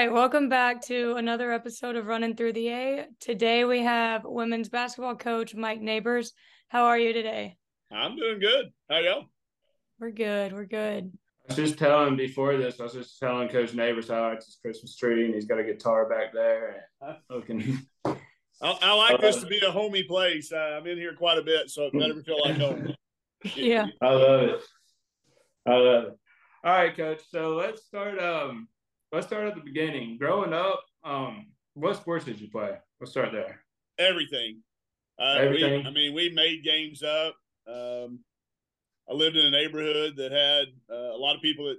right, welcome back to another episode of Running Through the A. Today we have women's basketball coach Mike Neighbors. How are you today? I'm doing good. How y'all? We're good. We're good. I was just telling before this, I was just telling Coach Neighbors how it's his Christmas tree and he's got a guitar back there. Looking. I, I like this to be a homey place. Uh, I'm in here quite a bit, so it better feel like home. Yeah. I love it. I love it. All right, Coach. So let's start. Um, let's start at the beginning. Growing up, um, what sports did you play? Let's start there. Everything. Uh, Everything. We, I mean, we made games up. Um, I lived in a neighborhood that had uh, a lot of people that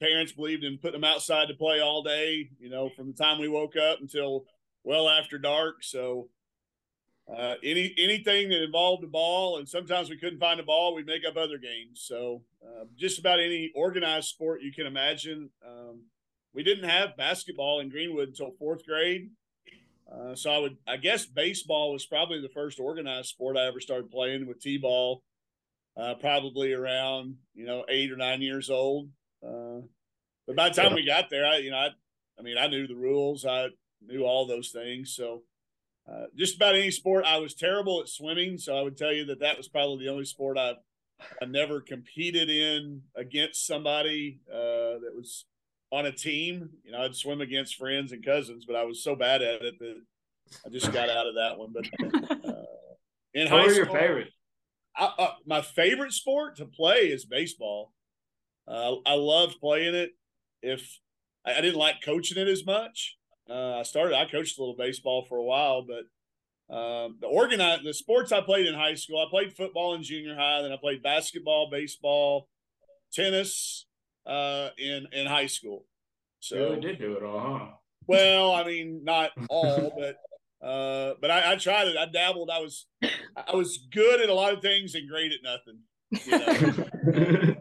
parents believed in putting them outside to play all day. You know, from the time we woke up until well after dark. So. Uh, any anything that involved a ball, and sometimes we couldn't find a ball, we'd make up other games. So uh, just about any organized sport you can imagine. Um, we didn't have basketball in Greenwood until fourth grade. Uh, so I would, I guess, baseball was probably the first organized sport I ever started playing with t-ball. Uh, probably around you know eight or nine years old. Uh, but by the time we got there, I you know I, I mean I knew the rules, I knew all those things. So uh, just about any sport, I was terrible at swimming. So I would tell you that that was probably the only sport I I never competed in against somebody uh, that was on a team. You know, I'd swim against friends and cousins, but I was so bad at it that I just got out of that one. But uh, in What high school, your favorite? I, uh, my favorite sport to play is baseball. Uh, I loved playing it. If I, I didn't like coaching it as much, uh, I started. I coached a little baseball for a while, but um, the organized the sports I played in high school. I played football in junior high. Then I played basketball, baseball, tennis uh, in in high school. So you really did do it all, huh? well, I mean, not all, but uh, but I, I tried it. I dabbled. I was I was good at a lot of things and great at nothing. You know?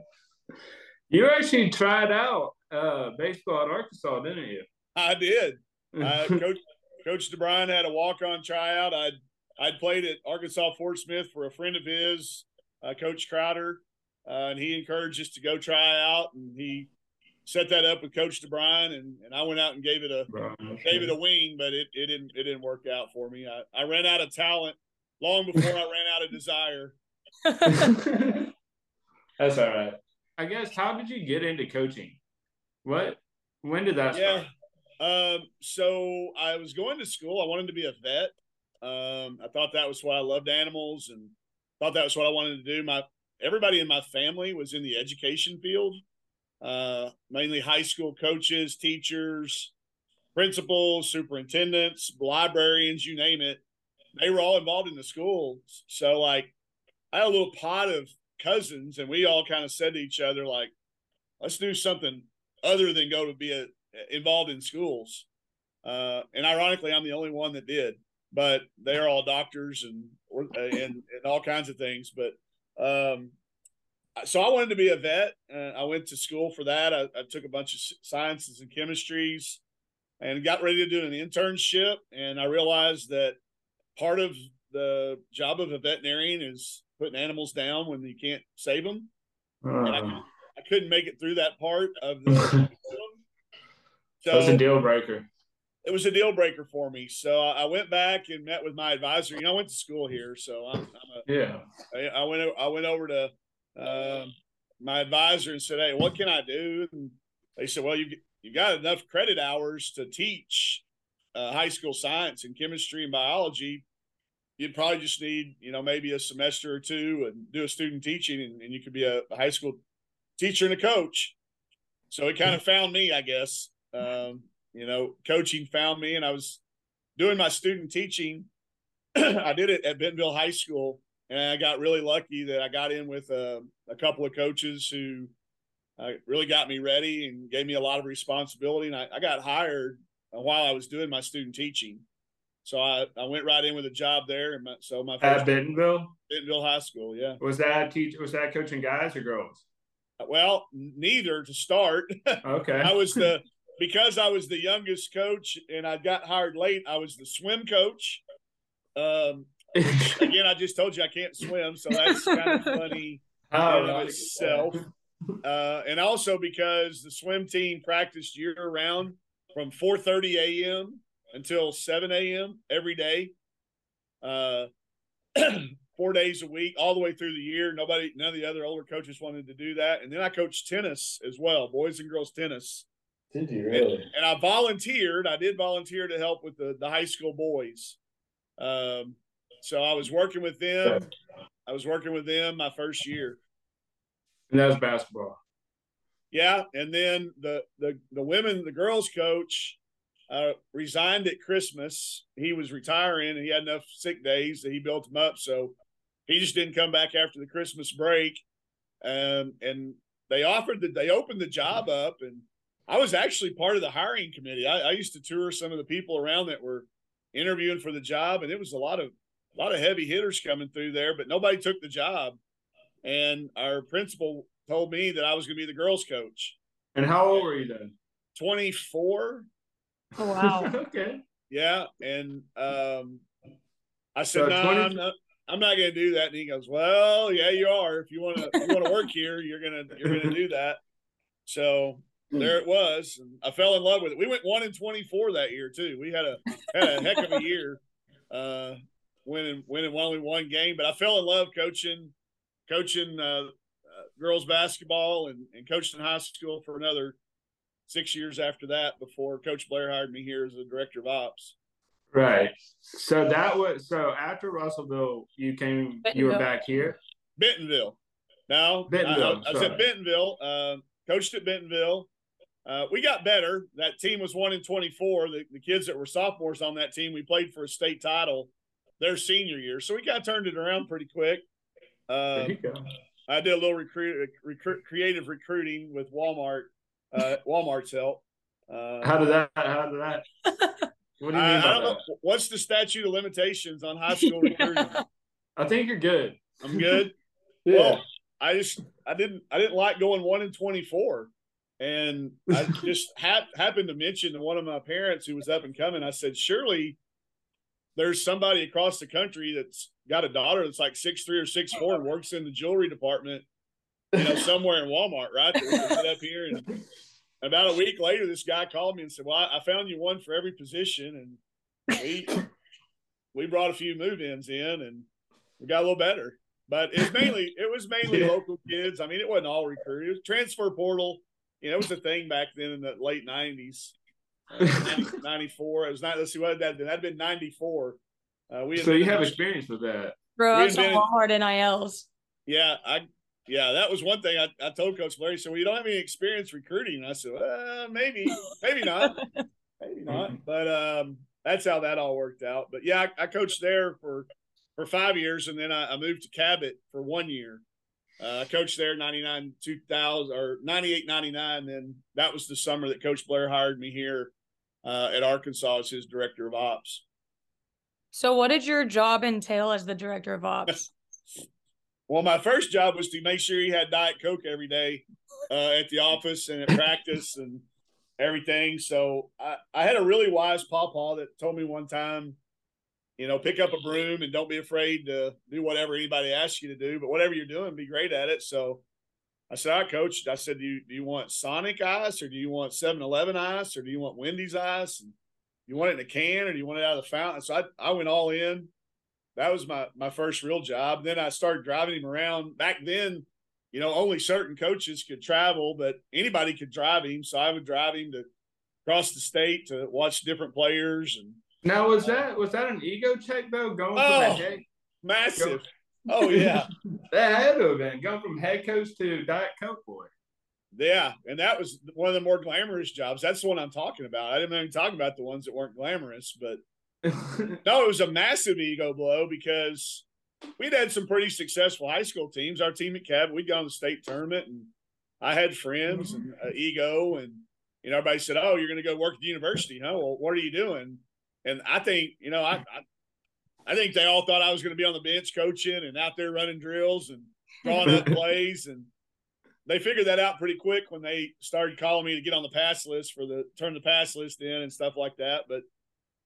you actually tried out uh, baseball at Arkansas, didn't you? I did. Uh, Coach Coach DeBriyn had a walk on tryout. I'd I'd played at Arkansas Fort Smith for a friend of his, uh, Coach Crowder, uh, and he encouraged us to go try out, and he set that up with Coach DeBriyn, and, and I went out and gave it a gave it a wing, but it, it didn't it didn't work out for me. I, I ran out of talent long before I ran out of desire. That's all right. I guess how did you get into coaching? What when did that Yeah. start? Um, so I was going to school. I wanted to be a vet. Um, I thought that was what I loved animals and thought that was what I wanted to do. My everybody in my family was in the education field, uh, mainly high school coaches, teachers, principals, superintendents, librarians, you name it. They were all involved in the school. So like I had a little pot of cousins and we all kind of said to each other, like, let's do something other than go to be a, involved in schools. Uh, and ironically, I'm the only one that did, but they're all doctors and, and, and all kinds of things. But, um, so I wanted to be a vet. Uh, I went to school for that. I, I took a bunch of sciences and chemistries and got ready to do an internship. And I realized that part of the job of a veterinarian is putting animals down when you can't save them. And I, Uh, couldn't- I couldn't make it through that part of the. so that's a deal breaker. It was a deal breaker for me. So I went back and met with my advisor. You know, I went to school here, so I'm, I'm Yeah. a, I I went I went over to um, my advisor and said, "Hey, what can I do?" And they said, "Well, you you got enough credit hours to teach uh, high school science and chemistry and biology. You'd probably just need, you know, maybe a semester or two and do a student teaching, and, and you could be a, a high school teacher and a coach." So it kind of found me, I guess. Um, you know, coaching found me, and I was doing my student teaching. I did it at Bentonville High School, and I got really lucky that I got in with a, a couple of coaches who uh, really got me ready and gave me a lot of responsibility. And I, I got hired while I was doing my student teaching, so I, I went right in with a job there. And my, so my At Bentonville, Bentonville High School, yeah. was that teach? Was that coaching guys or girls? Well, neither to start. Okay. I was the because I was the youngest coach and I got hired late. I was the swim coach. Um, again, I just told you I can't swim, so that's kind of funny in Oh, of itself. Uh, and also because the swim team practiced year round, from 4:30 a.m. until 7 a.m. every day, uh, four days a week, all the way through the year. Nobody, none of the other older coaches wanted to do that. And then I coached tennis as well, boys and girls tennis. Did you really? And, and I volunteered. I did volunteer to help with the the high school boys. Um, so I was working with them. I was working with them my first year. And that was basketball. Yeah, and then the the the women, the girls coach uh, resigned at Christmas. He was retiring, and he had enough sick days that he built them up. So he just didn't come back after the Christmas break. Um, and they offered that they opened the job up, and I was actually part of the hiring committee. I, I used to tour some of the people around that were interviewing for the job, and it was a lot of a lot of heavy hitters coming through there, but nobody took the job. And our principal told me that I was going to be the girls' coach. And how old were you then? 24. Oh, wow. okay. Yeah. And um, I said, So no, 20 I'm not. I'm not going to do that. And he goes, well, yeah, you are. If you want to, you want to work here, you're gonna, you're gonna do that. So there it was. And I fell in love with it. We went one in 24 that year too. We had a had a heck of a year, uh, winning winning only one game. But I fell in love coaching, coaching uh, uh, girls basketball, and and coached in high school for another six years after that. Before Coach Blair hired me here as a director of ops. Right. So that was so after Russellville, you came, you were back here. Bentonville. No, Bentonville, I, I was at Bentonville. Uh, coached at Bentonville. Uh, we got better. That team was one in twenty four. The, the kids that were sophomores on that team, we played for a state title their senior year, so we got turned it around pretty quick. Uh, There you go. I did a little recruit, recruit creative recruiting with Walmart. Uh, Walmart's help. Uh, How did that? How did that? What do you I, mean I don't that? know what's the statute of limitations on high school recruiting. I think you're good. I'm good. Yeah. Well, I just I didn't I didn't like going one in twenty four, and I just hap- happened to mention to one of my parents who was up and coming. I said, surely there's somebody across the country that's got a daughter that's like six three or six four and works in the jewelry department, you know, somewhere in Walmart, right? That we can sit up here and. About a week later, this guy called me and said, "Well, I I found you one for every position, and we we brought a few move-ins in, and we got a little better." But it's mainly it was mainly Yeah. local kids. I mean, it wasn't all recruited. It was transfer portal. You know, it was a thing back then in the late nineties. Uh, 94. It was not. Let's see what that. That'd been ninety four. Uh, we So you have invented- experience with that. Bro, We I saw invented- Walmart NILs. Yeah, I yeah, that was one thing I, I told Coach Larry. So well, you don't have any experience recruiting. And I said, uh, maybe, maybe not, maybe not. But um, that's how that all worked out. But yeah, I, I coached there for for five years, and then I, I moved to Cabot for one year. Uh, I coached there 99, 2000, or 98, 99. Then that was the summer that Coach Blair hired me here uh, at Arkansas as his director of ops. So, what did your job entail as the director of ops? Well, my first job was to make sure he had Diet Coke every day uh, at the office and at practice and everything. So I, I had a really wise pawpaw that told me one time, you know, pick up a broom and don't be afraid to do whatever anybody asks you to do, but whatever you're doing, be great at it. So I said, right, coached. I said, do you, do you want Sonic ice or do you want 7 Eleven ice or do you want Wendy's ice? And you want it in a can or do you want it out of the fountain? So I, I went all in that was my my first real job. Then I started driving him around. Back then, you know, only certain coaches could travel, but anybody could drive him. So I would drive him to across the state to watch different players and Now was that was that an ego check though? Going from Oh. a head, massive. Oh yeah, that had to have been going from head coach to Diet Coke boy. yeah. And that was one of the more glamorous jobs. That's the one I'm talking about. I didn't even talk about the ones that weren't glamorous, but No, it was a massive ego blow because we'd had some pretty successful high school teams. Our team at Cabot, we'd gone to the state tournament, and I had friends and uh, ego, and you know everybody said, "Oh, you're going to go work at the university, huh? Well, what are you doing?" And I think you know I I, I think they all thought I was going to be on the bench coaching and out there running drills and drawing up plays, and they figured that out pretty quick when they started calling me to get on the pass list for the turn the pass list in and stuff like that. But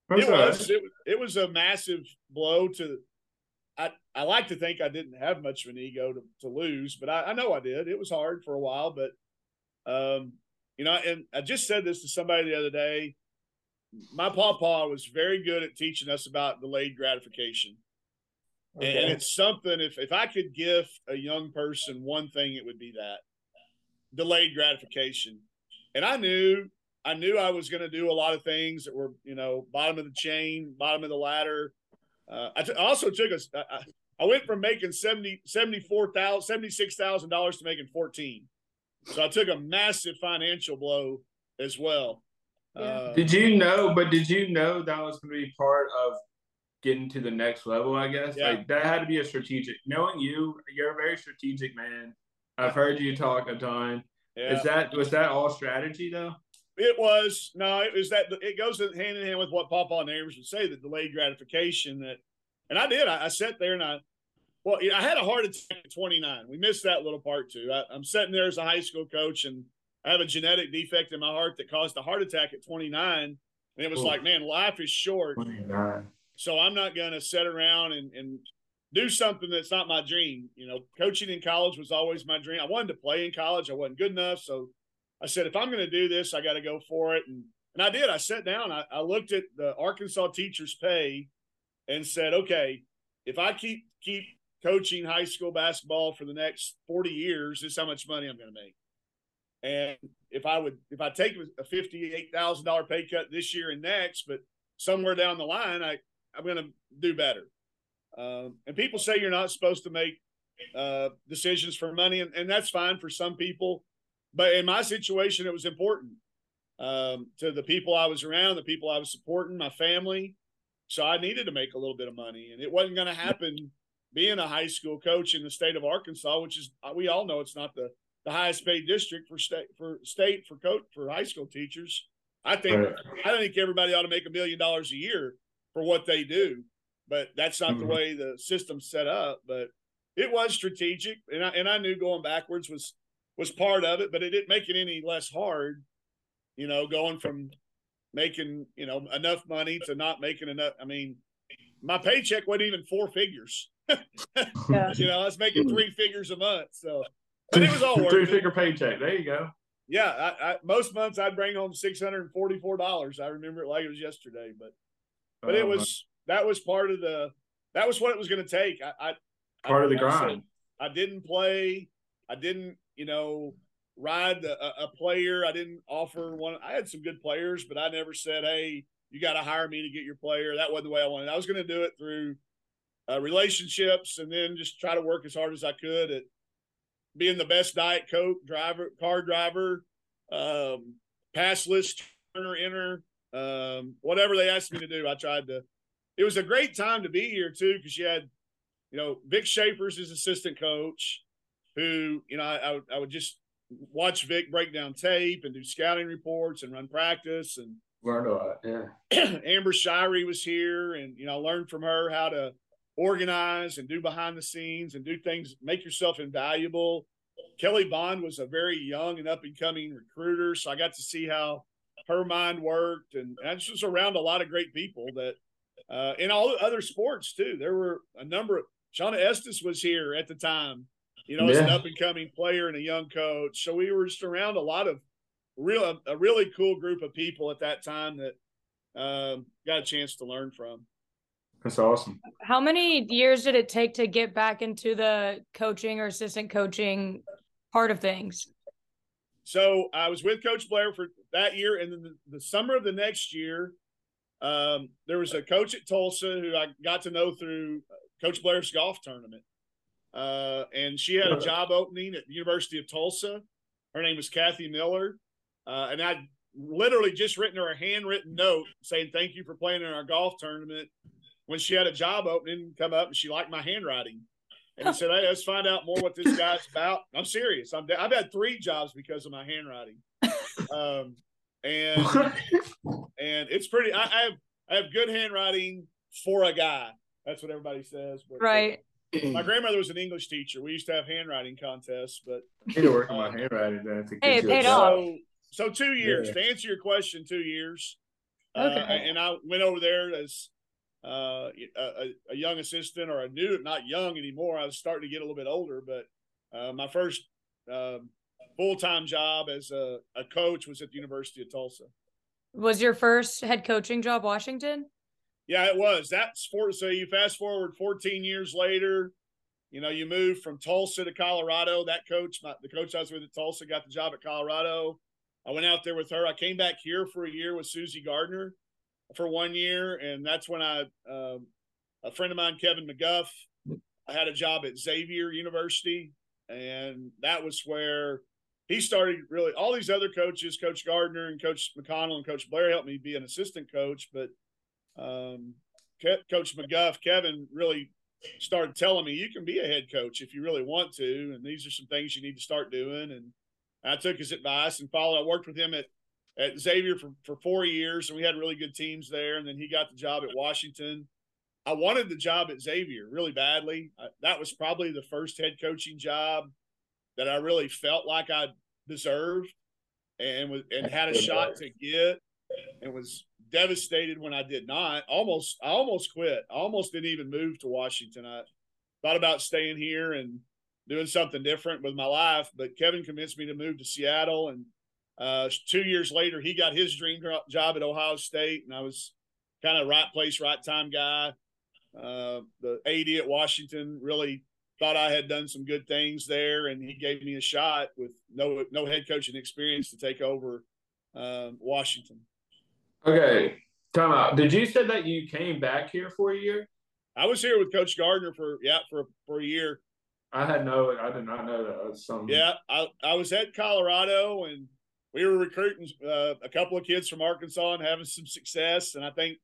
it was, it was it was a massive blow to I, I like to think I didn't have much of an ego to, to lose, but I, I know I did. It was hard for a while, but um, you know, and I just said this to somebody the other day. My papa was very good at teaching us about delayed gratification. Okay. And it's something if if I could gift a young person one thing, it would be that delayed gratification. And I knew I knew I was going to do a lot of things that were, you know, bottom of the chain, bottom of the ladder. Uh, I, t- also took a, I, I went from making 70, 74,000, $76,000 to making 14. So I took a massive financial blow as well. Yeah. Uh, did you know, but did you know that was going to be part of getting to the next level, I guess? Yeah. Like that had to be a strategic, knowing you, you're a very strategic man. I've heard you talk a ton. Yeah. Is that, was that all strategy though? It was no, it was that it goes hand in hand with what Papa Neighbors would say, the delayed gratification that, and I did. I, I sat there and I, well, I had a heart attack at 29. We missed that little part too. I, am sitting there as a high school coach, and I have a genetic defect in my heart that caused a heart attack at 29. And it was Ooh. like, man, life is short. 29. So I'm not going to sit around and, and do something that's not my dream. You know, coaching in college was always my dream. I wanted to play in college. I wasn't good enough, so I said, if I'm going to do this, I got to go for it. And, and I did. I sat down, I, I looked at the Arkansas teachers' pay and said, okay, if I keep, keep coaching high school basketball for the next 40 years, this is how much money I'm going to make. And if I would, if I take a $58,000 pay cut this year and next, but somewhere down the line, I, I'm going to do better. Um, and people say you're not supposed to make uh, decisions for money, and, and that's fine for some people. But in my situation, it was important um, to the people I was around, the people I was supporting, my family. So I needed to make a little bit of money, and it wasn't going to happen being a high school coach in the state of Arkansas, which is we all know it's not the the highest paid district for state for state for coach for high school teachers. I think right. I think everybody ought to make a million dollars a year for what they do, but that's not mm-hmm. the way the system's set up. But it was strategic, and I and I knew going backwards was was part of it, but it didn't make it any less hard. You know, going from making you know enough money to not making enough. I mean, my paycheck wasn't even four figures. yeah. You know, I was making three figures a month, so but it was all three figure paycheck. There you go. Yeah, I, I, most months I'd bring home six hundred and forty four dollars. I remember it like it was yesterday, but but it uh-huh. was that was part of the that was what it was going to take. I, I part I, of the grind. I didn't play. I didn't you know, ride a, a, player. I didn't offer one. I had some good players, but I never said, "Hey, you got to hire me to get your player." That wasn't the way I wanted. I was going to do it through uh, relationships, and then just try to work as hard as I could at being the best diet coke driver, car driver, um, pass list turner, inner, um, whatever they asked me to do. I tried to. It was a great time to be here too, because you had, you know, Vic Schaefer's his assistant coach who, you know, I, I would just watch Vic break down tape and do scouting reports and run practice and learned a lot. Yeah. Amber Shirey was here and, you know, I learned from her how to organize and do behind the scenes and do things, make yourself invaluable. Kelly Bond was a very young and up and coming recruiter. So I got to see how her mind worked. And I just was around a lot of great people that, uh, in all other sports too. There were a number of, Shauna Estes was here at the time you know, yeah. as an up and coming player and a young coach. So we were just around a lot of real, a really cool group of people at that time that um, got a chance to learn from. That's awesome. How many years did it take to get back into the coaching or assistant coaching part of things? So I was with Coach Blair for that year, and then the, the summer of the next year, um, there was a coach at Tulsa who I got to know through Coach Blair's golf tournament. Uh, and she had a job opening at the University of Tulsa. Her name was Kathy Miller. Uh, and I'd literally just written her a handwritten note saying, Thank you for playing in our golf tournament. When she had a job opening come up and she liked my handwriting. And he said, Hey, let's find out more what this guy's about. I'm serious. I'm, I've had three jobs because of my handwriting. Um, and and it's pretty, I, I, have, I have good handwriting for a guy. That's what everybody says. But, right my grandmother was an English teacher. We used to have handwriting contests, but I need to work on my handwriting. Then hey, it paid off. So, so two years yeah. to answer your question. Two years. Uh, okay. Uh, and I went over there as uh, a, a, young assistant, or a new, not young anymore. I was starting to get a little bit older, but uh, my first um, full time job as a, a coach was at the University of Tulsa. Was your first head coaching job Washington? Yeah, it was. That's for so you fast forward 14 years later. You know, you moved from Tulsa to Colorado. That coach, my, the coach I was with at Tulsa, got the job at Colorado. I went out there with her. I came back here for a year with Susie Gardner for one year, and that's when I, um, a friend of mine, Kevin McGuff, I had a job at Xavier University, and that was where he started really. All these other coaches, Coach Gardner and Coach McConnell and Coach Blair, helped me be an assistant coach, but um, Coach McGuff, Kevin, really started telling me you can be a head coach if you really want to, and these are some things you need to start doing, and I took his advice and followed. I worked with him at at Xavier for, for four years, and we had really good teams there. And then he got the job at Washington. I wanted the job at Xavier really badly. I, that was probably the first head coaching job that I really felt like I deserved and was and had a shot to get and was devastated when I did not. Almost I almost quit. I almost didn't even move to Washington. I thought about staying here and doing something different with my life. But Kevin convinced me to move to Seattle. And uh, two years later, he got his dream job at Ohio State. And I was kind of right place, right time guy. Uh, the AD at Washington really thought I had done some good things there, and he gave me a shot with no no head coaching experience to take over um, Washington. Okay, time out. Did you say that you came back here for a year? I was here with Coach Gardner for yeah for for a year. I had no, I did not know that. Was some. Yeah, I, I was at Colorado and we were recruiting uh, a couple of kids from Arkansas and having some success. And I think,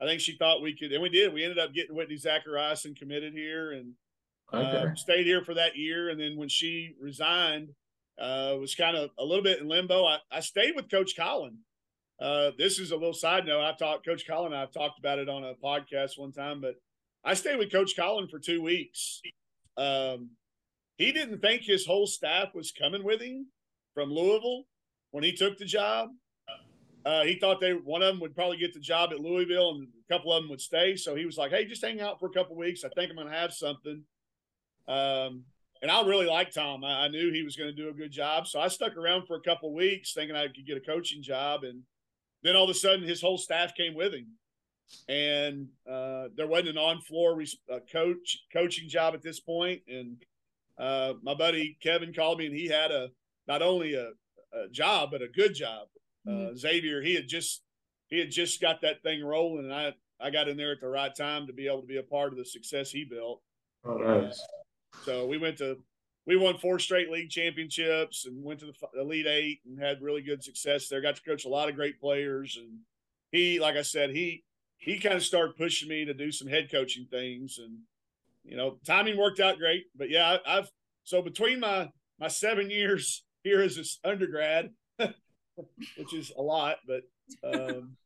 I think she thought we could, and we did. We ended up getting Whitney Zachariason committed here and uh, okay. uh, stayed here for that year. And then when she resigned, uh, was kind of a little bit in limbo. I, I stayed with Coach Collen. Uh, this is a little side note. I talked Coach Collen. I've talked about it on a podcast one time, but I stayed with Coach Collen for two weeks. Um, he didn't think his whole staff was coming with him from Louisville when he took the job. Uh, he thought they one of them would probably get the job at Louisville and a couple of them would stay. So he was like, "Hey, just hang out for a couple weeks. I think I'm going to have something." Um, and I really liked Tom. I, I knew he was going to do a good job, so I stuck around for a couple weeks, thinking I could get a coaching job. And then all of a sudden, his whole staff came with him and uh, there wasn't an on-floor uh, coach coaching job at this point. And uh, my buddy Kevin called me, and he had a not only a, a job but a good job. Uh, mm-hmm. Xavier, he had just he had just got that thing rolling, and I I got in there at the right time to be able to be a part of the success he built. Oh, nice. so we went to we won four straight league championships and went to the Elite Eight and had really good success there. Got to coach a lot of great players, and he, like I said, he he kind of started pushing me to do some head coaching things, and you know, timing worked out great. But yeah, I, have so between my my seven years here as an undergrad, which is a lot, but um,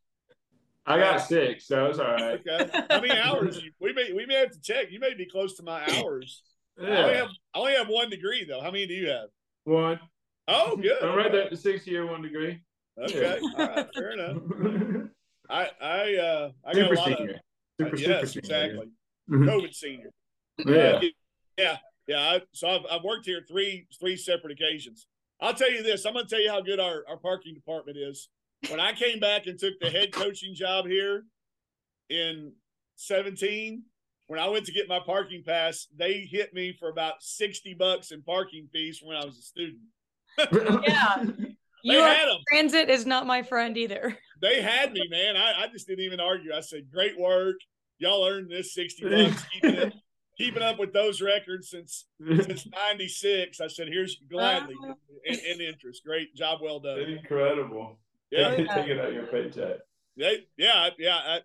I got six, so it's all right. Okay, how many hours? we may we may have to check. You may be close to my hours. Yeah. I, only have, I only have one degree though. How many do you have? One. Oh, good. I'm right there, six year, one degree. Okay, yeah. all right, fair enough. I I uh I super got a lot senior. of super, uh, yes super exactly senior. COVID senior. Yeah, uh, yeah, yeah. I, so I've I've worked here three three separate occasions. I'll tell you this. I'm going to tell you how good our our parking department is. When I came back and took the head coaching job here in 17, when I went to get my parking pass, they hit me for about 60 bucks in parking fees when I was a student. yeah. You had them. Transit is not my friend either. They had me, man. I, I just didn't even argue. I said, "Great work, y'all earned this sixty bucks keeping it, keeping up with those records since since '96." I said, "Here's gladly uh, in, in, interest. Great job, well done. Incredible. Yeah, take, take it out your paycheck. Yeah, yeah, yeah. I,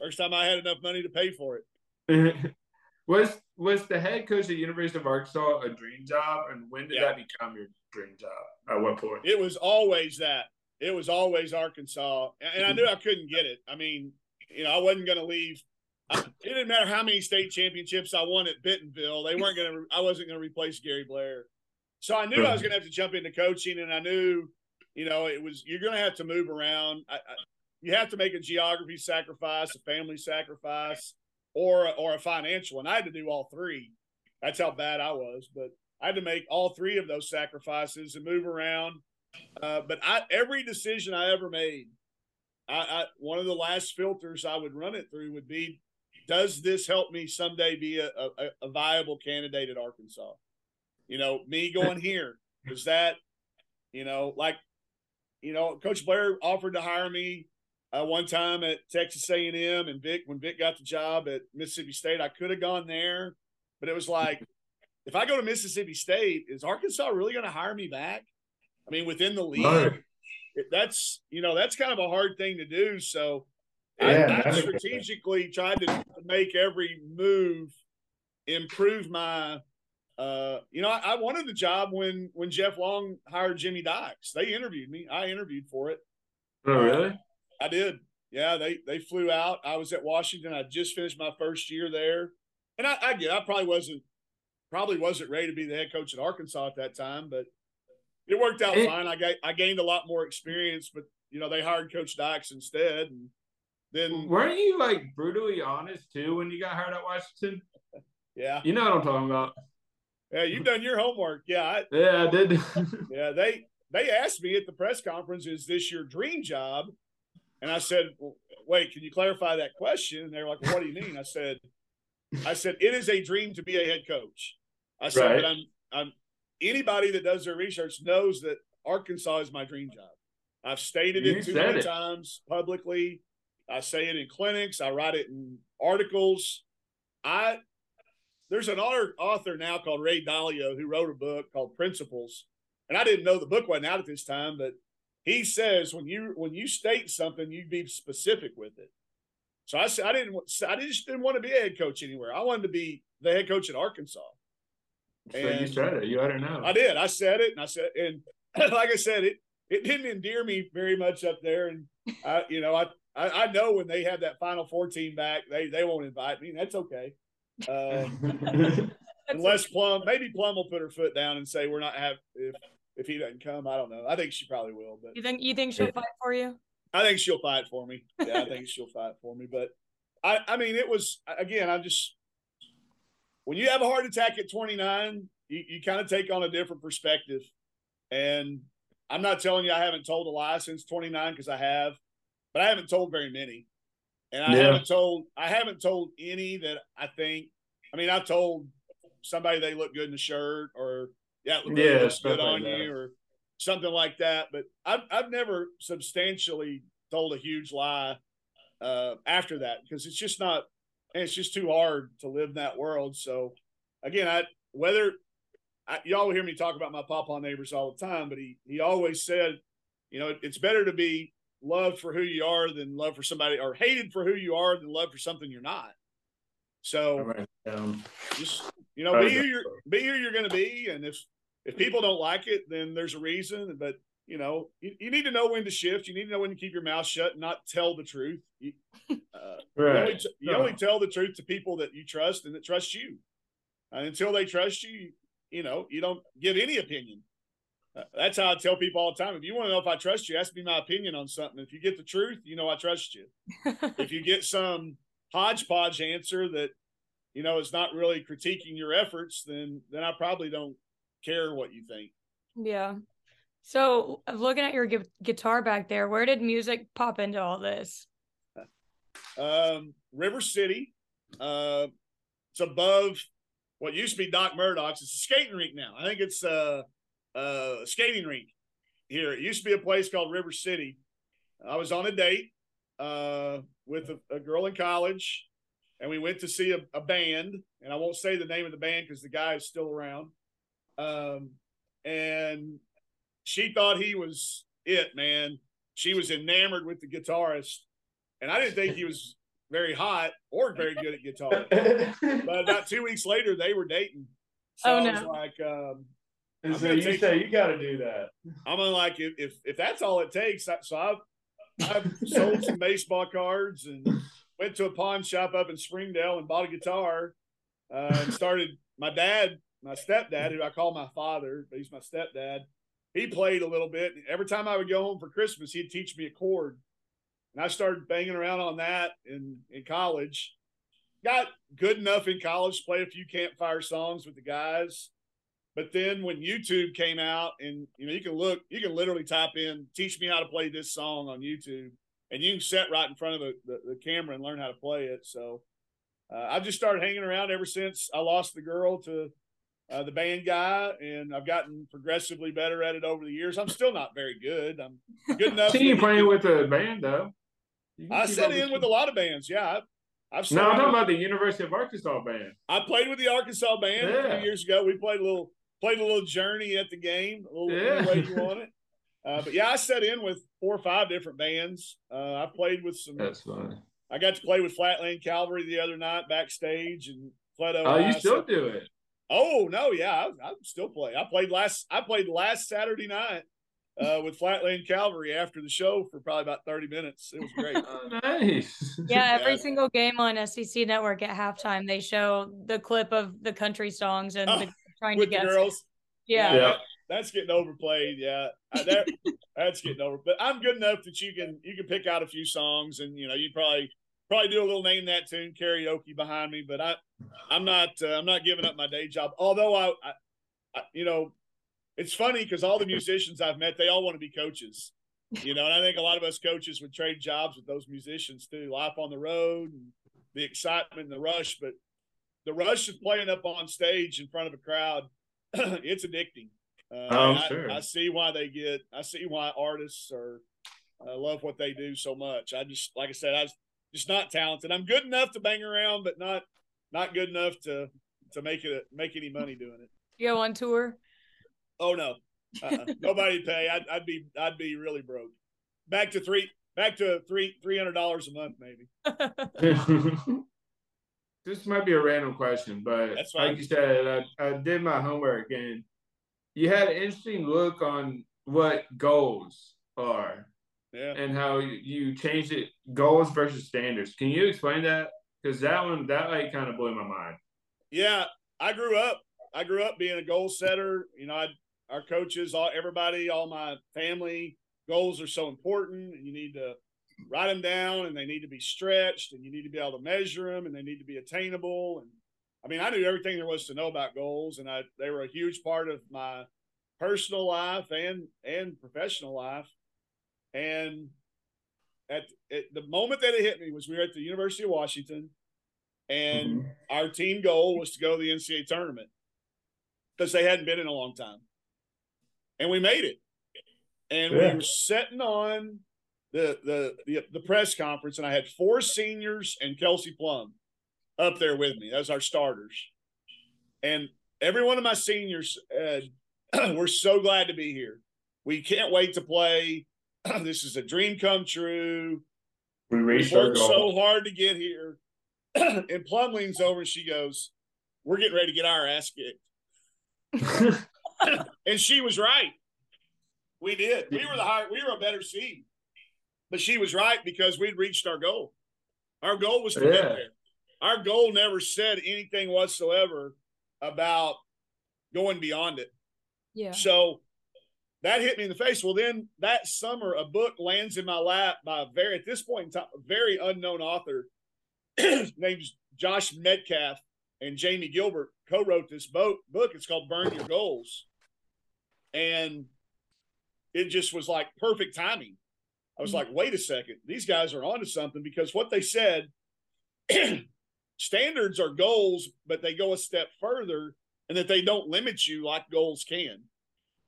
first time I had enough money to pay for it. was was the head coach at University of Arkansas a dream job, and when did yeah. that become your dream job? At what point? It was always that. It was always Arkansas, and I knew I couldn't get it. I mean, you know, I wasn't going to leave. It didn't matter how many state championships I won at Bentonville; they weren't going to. I wasn't going to replace Gary Blair. So I knew I was going to have to jump into coaching, and I knew, you know, it was you're going to have to move around. I, I, you have to make a geography sacrifice, a family sacrifice, or or a financial, one. I had to do all three. That's how bad I was, but I had to make all three of those sacrifices and move around. Uh, but I every decision I ever made, I, I one of the last filters I would run it through would be, does this help me someday be a, a, a viable candidate at Arkansas? You know, me going here is that, you know, like, you know, Coach Blair offered to hire me uh, one time at Texas A&M and Vic when Vic got the job at Mississippi State. I could have gone there, but it was like, if I go to Mississippi State, is Arkansas really going to hire me back? I mean, within the league, that's you know that's kind of a hard thing to do. So yeah, I, I strategically tried to make every move improve my. Uh, you know, I, I, wanted the job when when Jeff Long hired Jimmy Dykes. They interviewed me. I interviewed for it. Oh, really? Uh, I did. Yeah, they they flew out. I was at Washington. I just finished my first year there, and I, I get. I probably wasn't probably wasn't ready to be the head coach at Arkansas at that time, but it worked out it, fine. I got I gained a lot more experience, but you know they hired Coach Dykes instead, and then weren't you like brutally honest too when you got hired at Washington? yeah, you know what I'm talking about. Yeah, you've done your homework. Yeah, I, yeah, I did. yeah, they they asked me at the press conference, "Is this your dream job?" And I said, well, "Wait, can you clarify that question?" And they're like, well, "What do you mean?" I said, "I said it is a dream to be a head coach." I said, right. "But I'm I'm anybody that does their research knows that Arkansas is my dream job. I've stated you it too many it. times publicly. I say it in clinics. I write it in articles. I there's an author now called Ray Dalio who wrote a book called Principles, and I didn't know the book wasn't out at this time, but he says when you when you state something, you be specific with it. So I said I didn't I just didn't want to be a head coach anywhere. I wanted to be the head coach at Arkansas. So and you said it. You ought to know. I did. I said it, and I said, and like I said, it it didn't endear me very much up there. And I, you know, I I, I know when they have that Final Four team back, they they won't invite me. That's okay. Uh, unless Plum, maybe Plum will put her foot down and say we're not have if if he doesn't come. I don't know. I think she probably will. But you think you think she'll fight for you? I think she'll fight for me. Yeah, I think she'll fight for me. But I I mean, it was again. I'm just when you have a heart attack at 29, you, you kind of take on a different perspective. And I'm not telling you I haven't told a lie since 29 because I have, but I haven't told very many. And I yeah. haven't told I haven't told any that I think. I mean, I've told somebody they look good in the shirt, or yeah, it yeah, looks good on like you, or something like that. But I've I've never substantially told a huge lie uh, after that because it's just not and it's just too hard to live in that world. So again, I whether I, y'all hear me talk about my papa neighbors all the time, but he he always said, you know, it, it's better to be loved for who you are than love for somebody, or hated for who you are than love for something you're not. So right. um, just you know, be who you're be who you're going to be, and if if people don't like it, then there's a reason. But you know, you, you, need to know when to shift. You need to know when to keep your mouth shut and not tell the truth. You, uh, right. you, only, you only, tell the truth to people that you trust and that trust you. And until they trust you, you know, you don't give any opinion. That's how I tell people all the time. If you want to know if I trust you, ask me my opinion on something. If you get the truth, you know I trust you. if you get some hodgepodge answer that, you know, is not really critiquing your efforts, then then I probably don't care what you think. Yeah. So, looking at your gu- guitar back there, where did music pop into all this? Um, River City. Uh, it's above what used to be Doc Murdoch's. It's a skating rink now. I think it's uh, uh, a skating rink here. It used to be a place called River City. I was on a date uh, with a, a girl in college, and we went to see a, a, band. And I won't say the name of the band because the guy is still around. Um, and she thought he was it, man. She was enamored with the guitarist, and I didn't think he was very hot or very good at guitar. but about two weeks later, they were dating. So oh, no. I was like, um, and so you say you got to do that. I'm gonna like, if, if if that's all it takes, so I've I've sold some baseball cards and went to a pawn shop up in Springdale and bought a guitar uh, and started. My dad, my stepdad, who I call my father, but he's my stepdad he played a little bit. Every time I would go home for Christmas, he'd teach me a chord. And I started banging around on that in, in college. Got good enough in college to play a few campfire songs with the guys. But then when YouTube came out, and you know, you can look, you can literally type in "teach me how to play this song" on YouTube, and you can sit right in front of the, the, the camera and learn how to play it. So uh, I've just started hanging around ever since I lost the girl to uh, the band guy, and I've gotten progressively better at it over the years. I'm still not very good. I'm good enough. See you playing with a band though. I set in with a lot of bands. Yeah, I've, I've. No, I'm talking about the University of Arkansas band. I played with the Arkansas band yeah. a few years ago. We played a little played a little journey at the game, a little, yeah. little way you want it. Uh, but yeah, I set in with four or five different bands. Uh, I played with some. That's fun. I got to play with Flatland Cavalry the other night backstage and Fleto. Oh, you still do it? Oh no, yeah, I, I still play. I played last. I played last Saturday night uh, with Flatland Cavalry after the show for probably about thirty minutes. It was great. oh, nice. Yeah, every yeah. single game on SEC Network at halftime, they show the clip of the country songs and oh, the, trying to get girls. Yeah. yeah. That's getting overplayed. Yeah, that, that's getting over. But I'm good enough that you can you can pick out a few songs, and you know you probably probably do a little name that tune karaoke behind me. But I I'm not uh, I'm not giving up my day job. Although I, I, I you know it's funny because all the musicians I've met they all want to be coaches. You know, and I think a lot of us coaches would trade jobs with those musicians too. Life on the road and the excitement and the rush, but the rush of playing up on stage in front of a crowd, it's addicting. Uh, oh, I, sure. I, see why they get. I see why artists are uh, love what they do so much. I just, like I said, I was just not talented. I'm good enough to bang around, but not not good enough to to make it make any money doing it. You go on tour? Oh no, uh-uh. nobody pay. I'd, I'd be I'd be really broke. Back to three. Back to three three hundred dollars a month, maybe. this might be a random question, but That's like you said, I, I did my homework and you had an interesting look on what goals are. Yeah. And how you changed it goals versus standards. Can you explain that? Because that one that like kind of blew my mind. Yeah, I grew up. I grew up being a goal setter. You know, I our coaches, all everybody, all my family, goals are so important. and You need to write them down, and they need to be stretched, and you need to be able to measure them, and they need to be attainable. And I mean, I knew everything there was to know about goals, and I they were a huge part of my personal life and and professional life. And at, at the moment that it hit me was we were at the University of Washington, and mm-hmm. our team goal was to go to the NCAA tournament because they hadn't been in a long time, and we made it. And yeah. we were sitting on the, the the the press conference, and I had four seniors and Kelsey Plum up there with me as our starters. And every one of my seniors, uh, we're so glad to be here. We can't wait to play. this is a dream come true. We, we worked so hard to get here. and Plum leans over and she goes, We're getting ready to get our ass kicked. and she was right. We did. We were the higher, we were a better seed. But she was right because we'd reached our goal. Our goal was to yeah. get there our goal never said anything whatsoever about going beyond it. Yeah. So that hit me in the face. Well, then that summer, a book lands in my lap by a very, at this point in time, a very unknown author named Josh Medcalf and Jamie Gilbert co-wrote this book. Book. It's called Burn Your Goals, and it just was like perfect timing. I was mm-hmm. like, wait a second, these guys are onto something because what they said standards are goals, but they go a step further and that they don't limit you like goals can,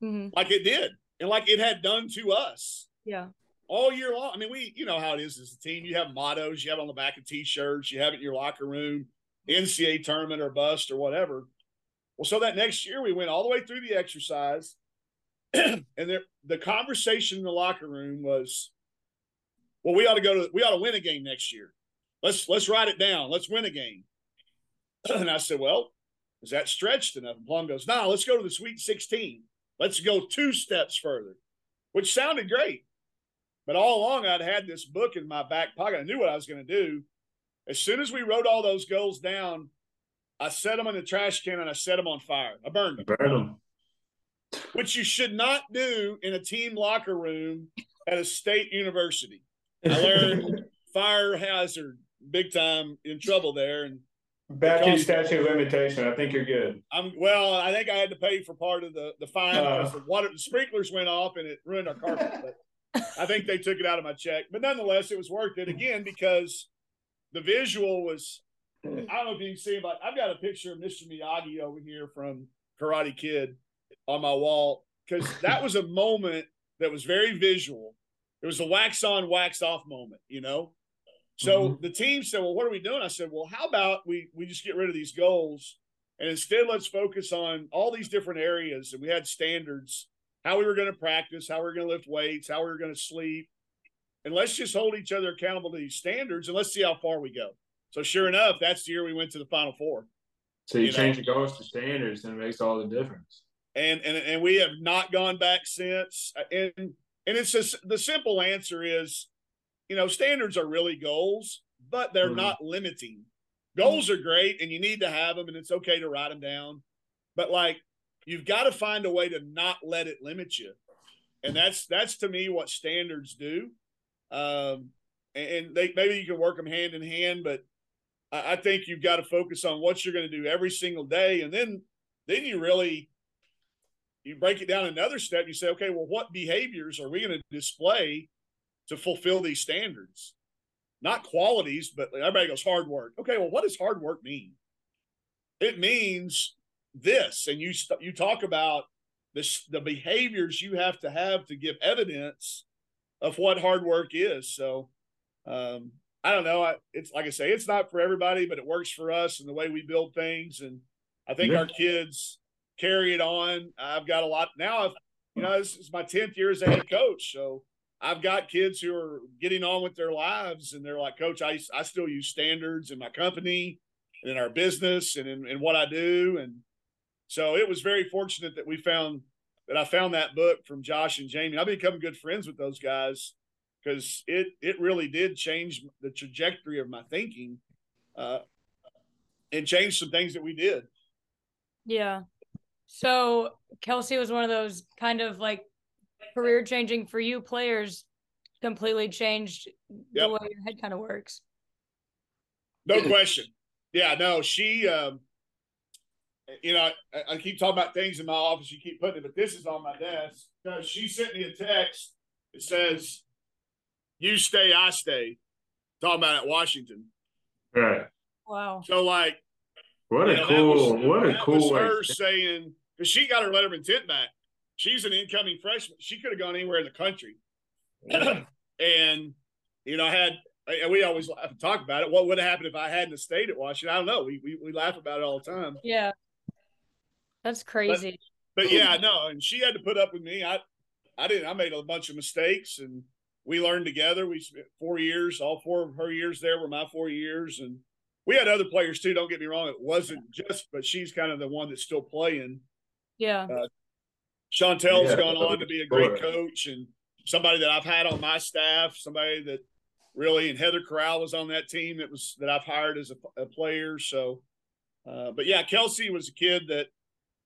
mm-hmm. like it did, and like it had done to us. Yeah. All year long. I mean, we, you know how it is as a team. You have mottos, you have on the back of t shirts, you have it in your locker room, NCAA tournament or bust or whatever. Well, so that next year we went all the way through the exercise, and there, the conversation in the locker room was, well, we ought to go to, we ought to win a game next year. Let's let's write it down. Let's win a game. and I said, Well, is that stretched enough? And Plum goes, No, nah, let's go to the Sweet 16. Let's go two steps further, which sounded great. But all along, I'd had this book in my back pocket. I knew what I was going to do. As soon as we wrote all those goals down, I set them in the trash can and I set them on fire. I burned them. Burn them. Which you should not do in a team locker room at a state university. I learned fire hazard big time in trouble there. And Back to statute of limitation. I think you're good. I'm well. I think I had to pay for part of the the fine uh, because the water the sprinklers went off and it ruined our carpet. but I think they took it out of my check. But nonetheless, it was worth it again because the visual was. I don't know if you can see, but I've got a picture of Mr. Miyagi over here from Karate Kid on my wall because that was a moment that was very visual. It was a wax on, wax off moment, you know. So mm-hmm. the team said, "Well, what are we doing?" I said, "Well, how about we we just get rid of these goals and instead let's focus on all these different areas." And we had standards, how we were going to practice, how we were going to lift weights, how we were going to sleep, and let's just hold each other accountable to these standards and let's see how far we go. So sure enough, that's the year we went to the Final Four. So you, you change know? the goals to standards, and it makes all the difference. And and and we have not gone back since. And and it's just the simple answer is you know, standards are really goals, but they're mm-hmm. not limiting. Goals are great and you need to have them and it's okay to write them down. But like you've got to find a way to not let it limit you. And that's that's to me what standards do. Um and they maybe you can work them hand in hand, but I, I think you've got to focus on what you're going to do every single day. And then then you really you break it down another step. You say, okay, well, what behaviors are we going to display to fulfill these standards. Not qualities, but everybody goes hard work. Okay, well, what does hard work mean? It means this, and you you talk about this the behaviors you have to have to give evidence of what hard work is. So, um, I don't know. I, it's like I say, it's not for everybody, but it works for us and the way we build things. And I think yeah. our kids carry it on. I've got a lot now. I've, you know, this is my 10th year as a head coach. So I've got kids who are getting on with their lives and they're like, Coach, I, I still use standards in my company and in our business and in, in what I do. And so it was very fortunate that we found that I found that book from Josh and Jamie. I've become good friends with those guys because it it really did change the trajectory of my thinking uh, and change some things that we did. Yeah. So Kelsey was one of those kind of like career changing for you players completely changed yep. the way your head kind of works. No question. Yeah, no, she, um, you know, I, I, keep talking about things in my office. You keep putting it, but this is on my desk because she sent me a text. It says, "You stay, I stay." Talking about at Washington. Right. Wow. So like, what a know, cool, was, what a cool. her saying because she got her letter of intent back she's an incoming freshman. She could have gone anywhere in the country. and, you know, I had, and we always talk about it. What would have happened if I hadn't stayed at Washington? I don't know. We, we, we laugh about it all the time. Yeah. That's crazy. But, but yeah, no. And she had to put up with me. I, I didn't, I made a bunch of mistakes and we learned together. We spent four years, all four of her years there were my four years. And we had other players too. Don't get me wrong. It wasn't just, but she's kind of the one that's still playing. Yeah. Uh, Chantel's yeah, gone on to be a great coach and somebody that I've had on my staff, somebody that really, and Heather Corral was on that team that was that I've hired as a, a player. So, uh, but yeah, Kelsey was a kid that,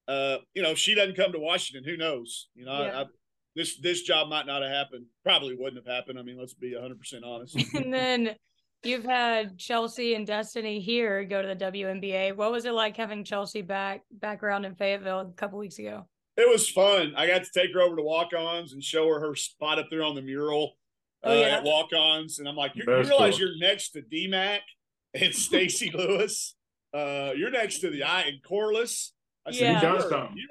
uh, you know, she doesn't come to Washington. Who knows? You know, yeah. I, I, this this job might not have happened. Probably wouldn't have happened. I mean, let's be 100 percent honest. and then you've had Chelsea and Destiny here go to the WNBA. What was it like having Chelsea back back around in Fayetteville a couple weeks ago? it was fun. I got to take her over to walk-ons and show her her spot up there on the mural uh, oh, yeah. at walk-ons, and I'm like, you, you realize cool. you're next to DMAC and Stacy Lewis. Uh, you're next to the eye and Corliss. I said, yeah. you, were, you,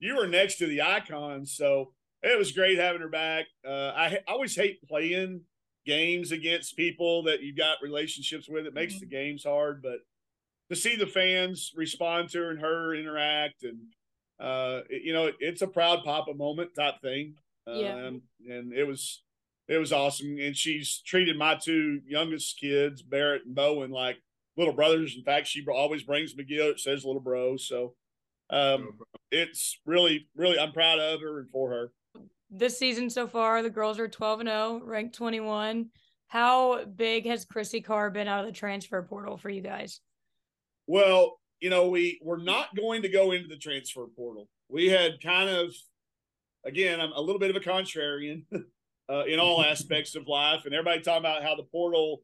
you were next to the icons, so it was great having her back. Uh, I, I, always hate playing games against people that you've got relationships with. It makes mm-hmm. the games hard, but to see the fans respond to her and her interact and uh, you know, it's a proud papa moment type thing. Yeah. Um, and it was, it was awesome. And she's treated my two youngest kids, Barrett and Bowen, like little brothers. In fact, she always brings McGill. It says little bro. So, um, it's really, really, I'm proud of her and for her. This season so far, the girls are 12 and 0, ranked 21. How big has Chrissy Carr been out of the transfer portal for you guys? Well, you know, we were not going to go into the transfer portal. We had kind of, again, I'm a little bit of a contrarian uh, in all aspects of life, and everybody talking about how the portal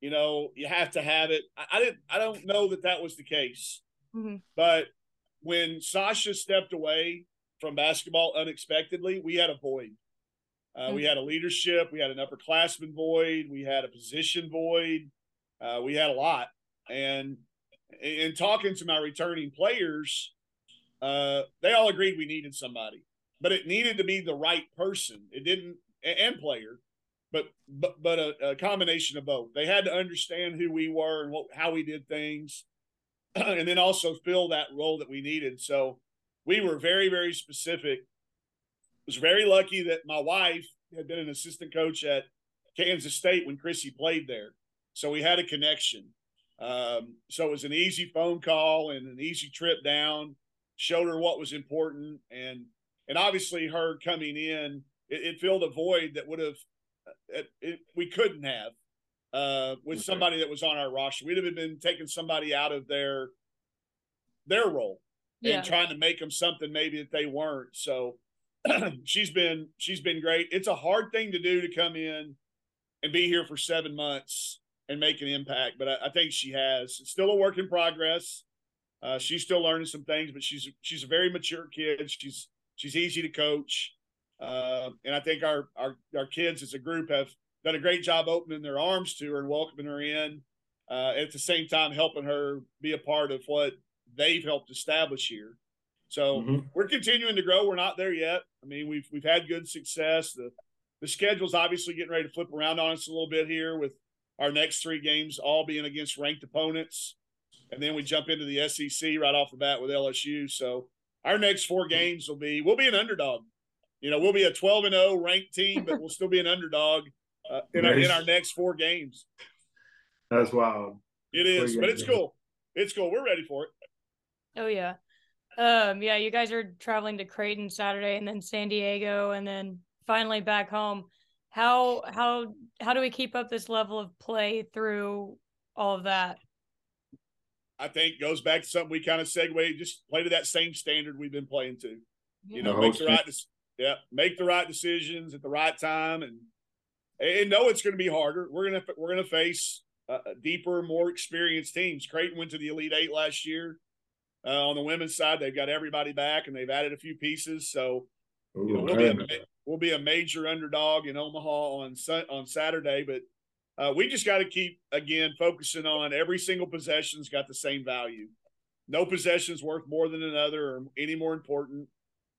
you know, you have to have it. I, I didn't. I don't know that that was the case, mm-hmm. but when Sasha stepped away from basketball unexpectedly, we had a void. Uh, mm-hmm. We had a leadership, we had an upperclassman void, we had a position void, uh, we had a lot. And in talking to my returning players, uh, they all agreed we needed somebody, but it needed to be the right person. It didn't, and player, but but but a, a combination of both. They had to understand who we were and what, how we did things, and then also fill that role that we needed. So we were very very specific. Was very lucky that my wife had been an assistant coach at Kansas State when Chrissy played there, so we had a connection. Um, so it was an easy phone call and an easy trip down. Showed her what was important, and and obviously her coming in, it, it filled a void that would have it, it, we couldn't have uh, with somebody that was on our roster. We'd have been taking somebody out of their their role yeah. and trying to make them something maybe that they weren't. So she's been she's been great. It's a hard thing to do to come in and be here for seven months and make an impact, but I, I think she has. It's still a work in progress. Uh, she's still learning some things, but she's she's a very mature kid. She's she's easy to coach. Uh, and I think our, our our kids as a group have done a great job opening their arms to her and welcoming her in. Uh, at the same time, helping her be a part of what they've helped establish here. So mm-hmm. we're continuing to grow. We're not there yet. I mean, we've we've had good success. The the schedule's obviously getting ready to flip around on us a little bit here with our next three games all being against ranked opponents. And then we jump into the SEC right off the bat with LSU. So our next four mm-hmm. games will be we'll be an underdog you know, we'll be a 12 and 0 ranked team, but we'll still be an underdog uh, in, our, in our next four games. That's wild. It is, but it's cool. It's cool. We're ready for it. Oh yeah. Um, yeah, you guys are traveling to Creighton Saturday and then San Diego and then finally back home. How how how do we keep up this level of play through all of that? I think goes back to something we kind of segue, just play to that same standard we've been playing to. You know, make the right yeah, make the right decisions at the right time, and and know it's going to be harder. We're gonna we're gonna face uh, deeper, more experienced teams. Creighton went to the Elite Eight last year. Uh, on the women's side, they've got everybody back, and they've added a few pieces. So Ooh, you know, we'll, be a, we'll be a major underdog in Omaha on on Saturday, but uh, we just got to keep again focusing on every single possession's got the same value. No possession's worth more than another or any more important.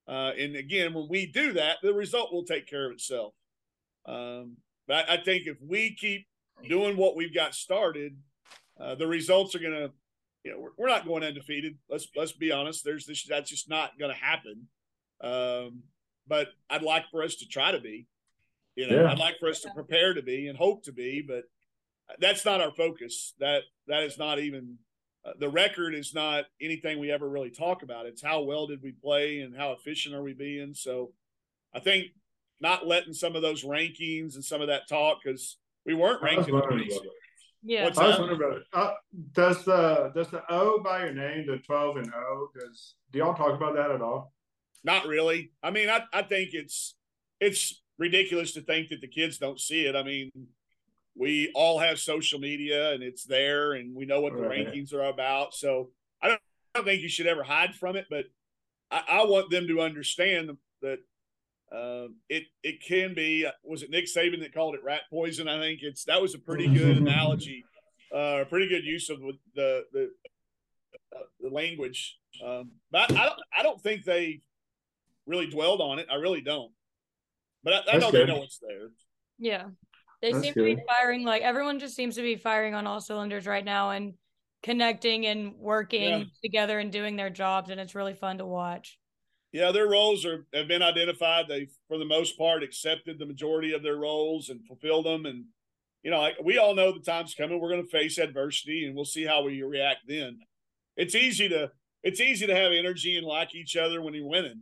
Uh, and again, when we do that, the result will take care of itself. Um, but I, I, think if we keep doing what we've got started, uh, the results are going to, you know, we're, we're, not going undefeated. Let's let's be honest. There's this that's just not going to happen. Um, but I'd like for us to try to be. You know, yeah. I'd like for us to prepare to be and hope to be, but that's not our focus. That that is not even uh, the record is not anything we ever really talk about. It's how well did we play and how efficient are we being. So I think not letting some of those rankings and some of that talk because we weren't ranked in the Yeah, What's I was wondering about it. Uh, does the does the O by your name the twelve and O? Does do y'all talk about that at all? Not really. I mean, I I think it's it's ridiculous to think that the kids don't see it. I mean, we all have social media and it's there and we know what the right. rankings are about. So I don't, I don't, think you should ever hide from it, but I, I want them to understand that uh, it it can be. Was it Nick Saban that called it rat poison? I think it's that was a pretty good analogy, uh, a pretty good use of the the uh, the language. Um, but I don't I don't think they really dwelled on it. I really don't. But I, I know good. they know it's there. Yeah. They That's seem good. to be firing like everyone just seems to be firing on all cylinders right now and connecting and working yeah. together and doing their jobs and it's really fun to watch. Yeah, their roles are have been identified. They for the most part accepted the majority of their roles and fulfilled them and you know, like we all know the time's coming. We're going to face adversity and we'll see how we react then. It's easy to it's easy to have energy and like each other when you're winning.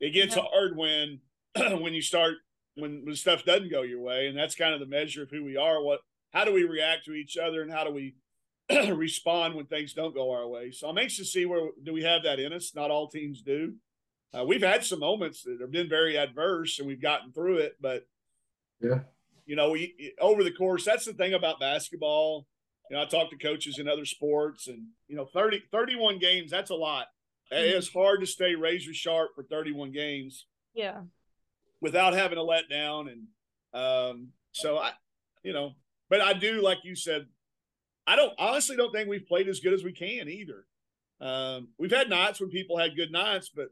It gets yeah. hard when when you start when when stuff doesn't go your way, and that's kind of the measure of who we are. What how do we react to each other, and how do we respond when things don't go our way? So I'm anxious to see where do we have that in us. Not all teams do. Uh, we've had some moments that have been very adverse, and we've gotten through it. But yeah, you know, we, over the course, that's the thing about basketball. You know, I talk to coaches in other sports, and you know, 30, 31 games, that's a lot. Mm-hmm. It's hard to stay razor sharp for 31 games. Yeah. Without having a letdown. And um, so I, you know, but I do, like you said, I don't honestly don't think we've played as good as we can either. Um, we've had nights when people had good nights, but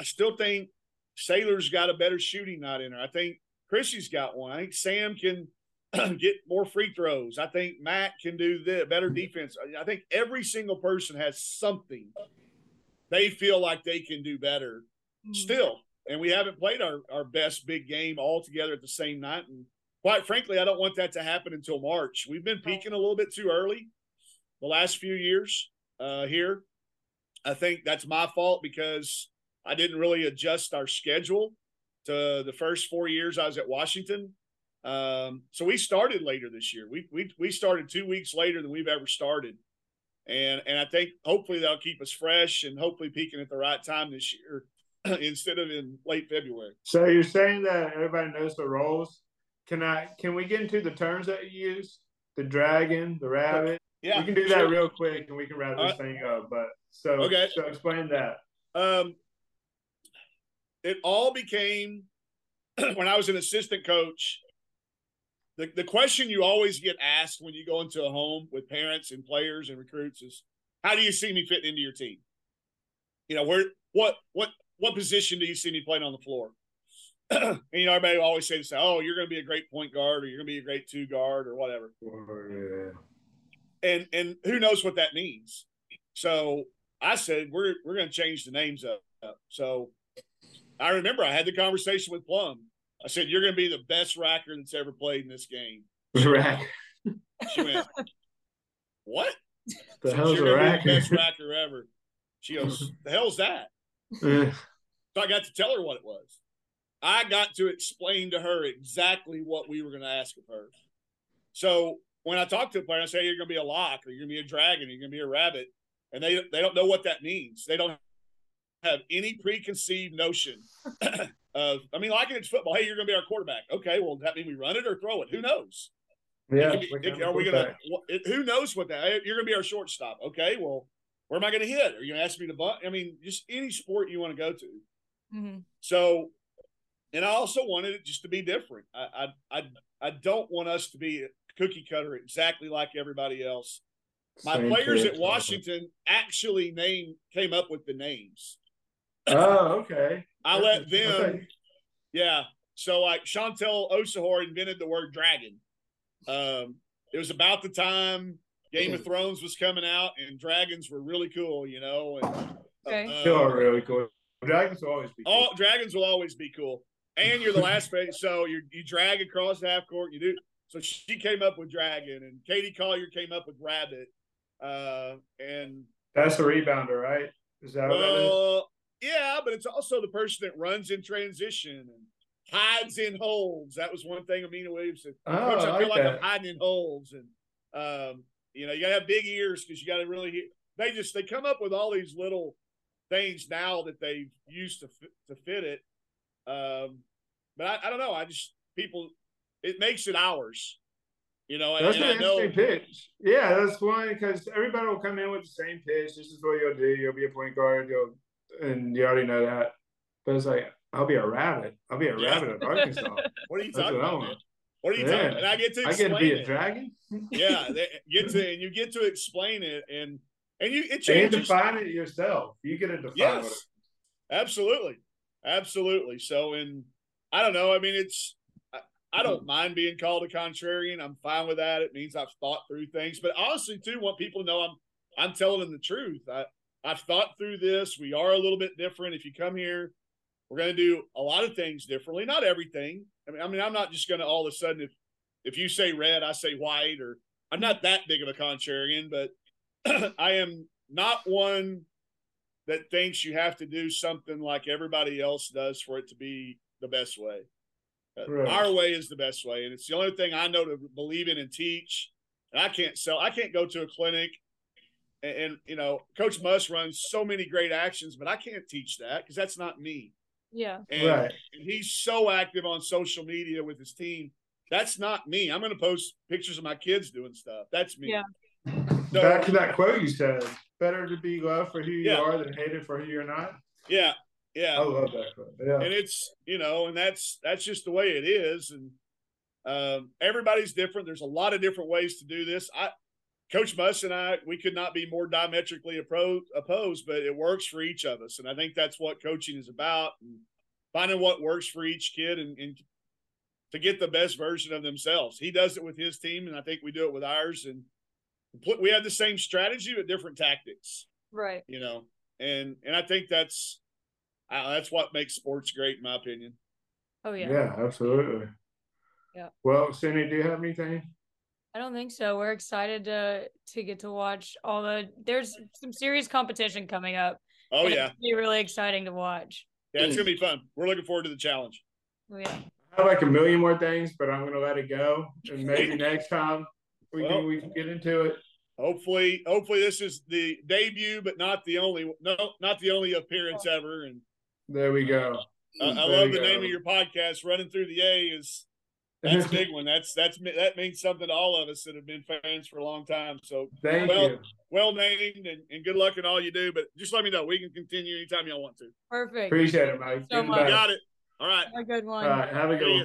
I still think Saylor's got a better shooting night in her. I think Chrissy's got one. I think Sam can get more free throws. I think Matt can do the better defense. I think every single person has something they feel like they can do better mm-hmm. still. And we haven't played our, our best big game all together at the same night. And quite frankly, I don't want that to happen until March. We've been peaking a little bit too early the last few years uh, here. I think that's my fault because I didn't really adjust our schedule to the first four years I was at Washington. Um, so we started later this year. We, we we started two weeks later than we've ever started, and and I think hopefully that'll keep us fresh and hopefully peaking at the right time this year instead of in late February. So you're saying that everybody knows the roles. Can I can we get into the terms that you use? The dragon, the rabbit. Yeah, we can do that real quick and we can wrap this uh, thing up. But so okay, so explain that. Um, it all became when I was an assistant coach. The, the question you always get asked when you go into a home with parents and players and recruits is, "How do you see me fitting into your team? You know, where what what what position do you see me playing on the floor?" and you know, everybody always say, "Say, oh, you're going to be a great point guard, or you're going to be a great two guard, or whatever." Oh, yeah. And and who knows what that means? So I said, "We're we're going to change the names up." So I remember I had the conversation with Plum. I said, "You're going to be the best racker that's ever played in this game." Rack. She went, "What?" The said, hell's a racker? best racker ever. She goes, "The hell's that?" so I got to tell her what it was. I got to explain to her exactly what we were going to ask of her. So when I talk to a player, I say, "You're going to be a lock, or you're going to be a dragon, or you're going to be a rabbit," and they they don't know what that means. They don't have any preconceived notion of, I mean, like it's football. Hey, you're going to be our quarterback. Okay, well, that mean we run it or throw it? Who knows? Yeah. Be, are we going to, who knows what that, you're going to be our shortstop. Okay, well, where am I going to hit? Are you going to ask me to bunt? I mean, just any sport you want to go to. Mm-hmm. So, and I also wanted it just to be different. I, I, I, I don't want us to be cookie cutter exactly like everybody else. My Same players at Washington actually name came up with the names. Oh, okay. I let them. Okay. Yeah. So like Chantel Osahor invented the word dragon. Um, it was about the time Game of Thrones was coming out, and dragons were really cool, you know. And okay. Uh, are really cool. Dragons will always be. Cool. All dragons will always be cool. And you're the last face, so you you drag across half court. You do. So she came up with dragon, and Katie Collier came up with rabbit. Uh, and that's the rebounder, right? Is that well, yeah, but it's also the person that runs in transition and hides in holes. That was one thing Aminah Williams said. Oh, Coach, I, I feel like, I'm hiding in holes, and um, you know, you gotta have big ears because you got to really. Hear. They just they come up with all these little things now that they've used to to fit it. Um, but I, I don't know. I just people, it makes it ours. You know, that's and, an interesting pitch. Yeah, that's one because everybody will come in with the same pitch. This is what you'll do. You'll be a point guard. You'll and you already know that. But it's like I'll be a rabbit. I'll be a yeah. rabbit in Arkansas. what are you talking what about? What are you yeah. talking? And I get to explain I get to be a dragon. yeah, get to and you get to explain it and and you it changes. And define it yourself. You get to define yes, it. Absolutely, absolutely. So and I don't know. I mean, it's I, I don't mm. mind being called a contrarian. I'm fine with that. It means I've thought through things. But honestly, too, want people to know I'm I'm telling them the truth. I I've thought through this. We are a little bit different. If you come here, we're going to do a lot of things differently. Not everything. I mean, I mean, I'm not just going to all of a sudden if if you say red, I say white, or I'm not that big of a contrarian, but I am not one that thinks you have to do something like everybody else does for it to be the best way. Uh, right. Our way is the best way, and it's the only thing I know to believe in and teach. And I can't sell. I can't go to a clinic and, and, you know, Coach Muss runs so many great actions, but I can't teach that because that's not me. Yeah. And, right. and he's so active on social media with his team. that's not me. I'm going to post pictures of my kids doing stuff. That's me. Yeah. So, Back to that quote you said: "Better to be loved for who you Yeah. are than hated for who you're not." Yeah. Yeah. I love that quote. Yeah. and it's you know and that's that's just the way it is and um, everybody's different there's a lot of different ways to do this i coach Muss and i we could not be more diametrically appro- opposed but it works for each of us and i think that's what coaching is about and finding what works for each kid and, and to get the best version of themselves he does it with his team and i think we do it with ours and we have the same strategy but different tactics Right. you know and and i think that's uh, that's what makes sports great in my opinion Oh yeah. yeah, absolutely. Yeah. Well, Cindy, do you have anything? I don't think so. We're excited to to get to watch all the. There's some serious competition coming up. oh yeah It's gonna be really exciting to watch. yeah it's gonna be fun we're looking forward to the challenge Oh yeah. I have like a million more things, but I'm gonna let it go, and maybe next time we Well- can we can get into it. hopefully hopefully this is the debut but not the only no not the only appearance ever and There we go. I, I love we the name of your podcast running through the a is that's a big one that's that's that means something to all of us that have been fans for a long time so Thank well, you. well named and, and good luck in all you do but just let me know we can continue anytime y'all want to Perfect. Appreciate it, Mike. So much. you got it all right Have a good one. All right, have a good one. ya.